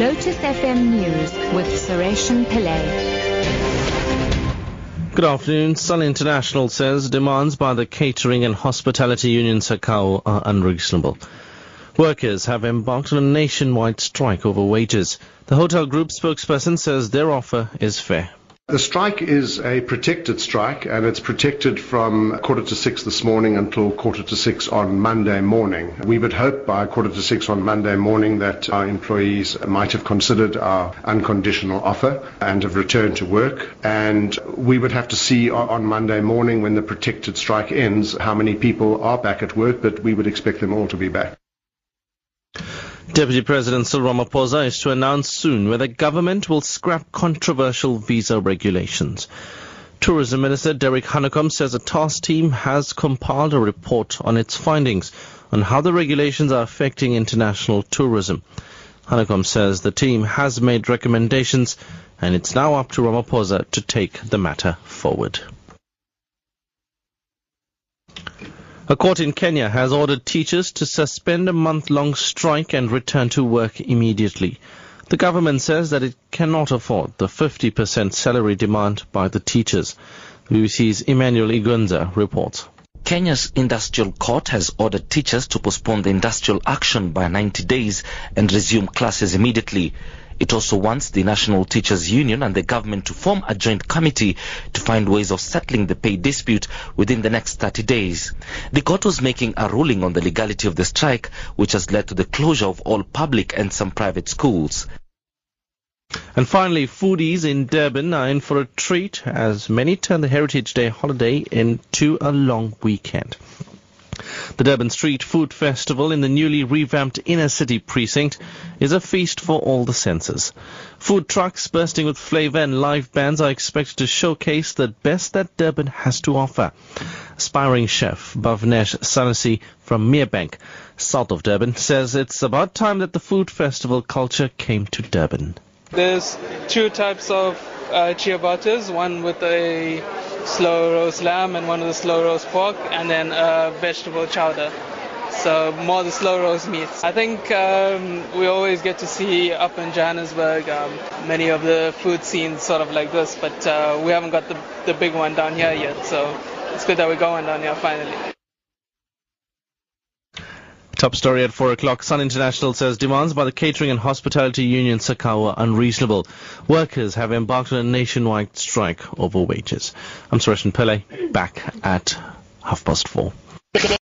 Lotus FM News with Sureshan Pillay. Good afternoon. Sun International says demands by the catering and hospitality union SACCAWU are unreasonable. Workers have embarked on a nationwide strike over wages. The hotel group spokesperson says their offer is fair. The strike is a protected strike and it's protected from quarter to six this morning until quarter to six on Monday morning. We would hope by quarter to six on Monday morning that our employees might have considered our unconditional offer and have returned to work. And we would have to see on Monday morning when the protected strike ends how many people are back at work, but we would expect them all to be back. Deputy President Cyril Ramaphosa is to announce soon whether government will scrap controversial visa regulations. Tourism Minister Derek Hanekom says a task team has compiled a report on its findings on how the regulations are affecting international tourism. Hanekom says the team has made recommendations and it's now up to Ramaphosa to take the matter forward. A court in Kenya has ordered teachers to suspend a month-long strike and return to work immediately. The government says that it cannot afford the 50% salary demand by the teachers. BBC's Emmanuel Igunza reports. Kenya's industrial court has ordered teachers to postpone the industrial action by 90 days and resume classes immediately. It also wants the National Teachers Union and the government to form a joint committee to find ways of settling the pay dispute within the next 30 days. The court was making a ruling on the legality of the strike, which has led to the closure of all public and some private schools. And finally, foodies in Durban are in for a treat as many turn the Heritage Day holiday into a long weekend. The Durban Street Food Festival in the newly revamped inner city precinct is a feast for all the senses. Food trucks bursting with flavor and live bands are expected to showcase the best that Durban has to offer. Aspiring chef Bhavnesh Sanasi from Merebank, south of Durban, says it's about time that the food festival culture came to Durban. There's two types of uh, ciabattas, one with a slow roast lamb and one with a slow roast pork, and then a vegetable chowder. So more the slow roast meats. I think um, we always get to see up in Johannesburg um, many of the food scenes sort of like this, but uh, we haven't got the, the big one down here yet. So it's good that we're going down here finally. Top story at 4 o'clock. Sun International says demands by the catering and hospitality union SACCAWU are unreasonable. Workers have embarked on a nationwide strike over wages. I'm Suresh Pillay, back at half past four.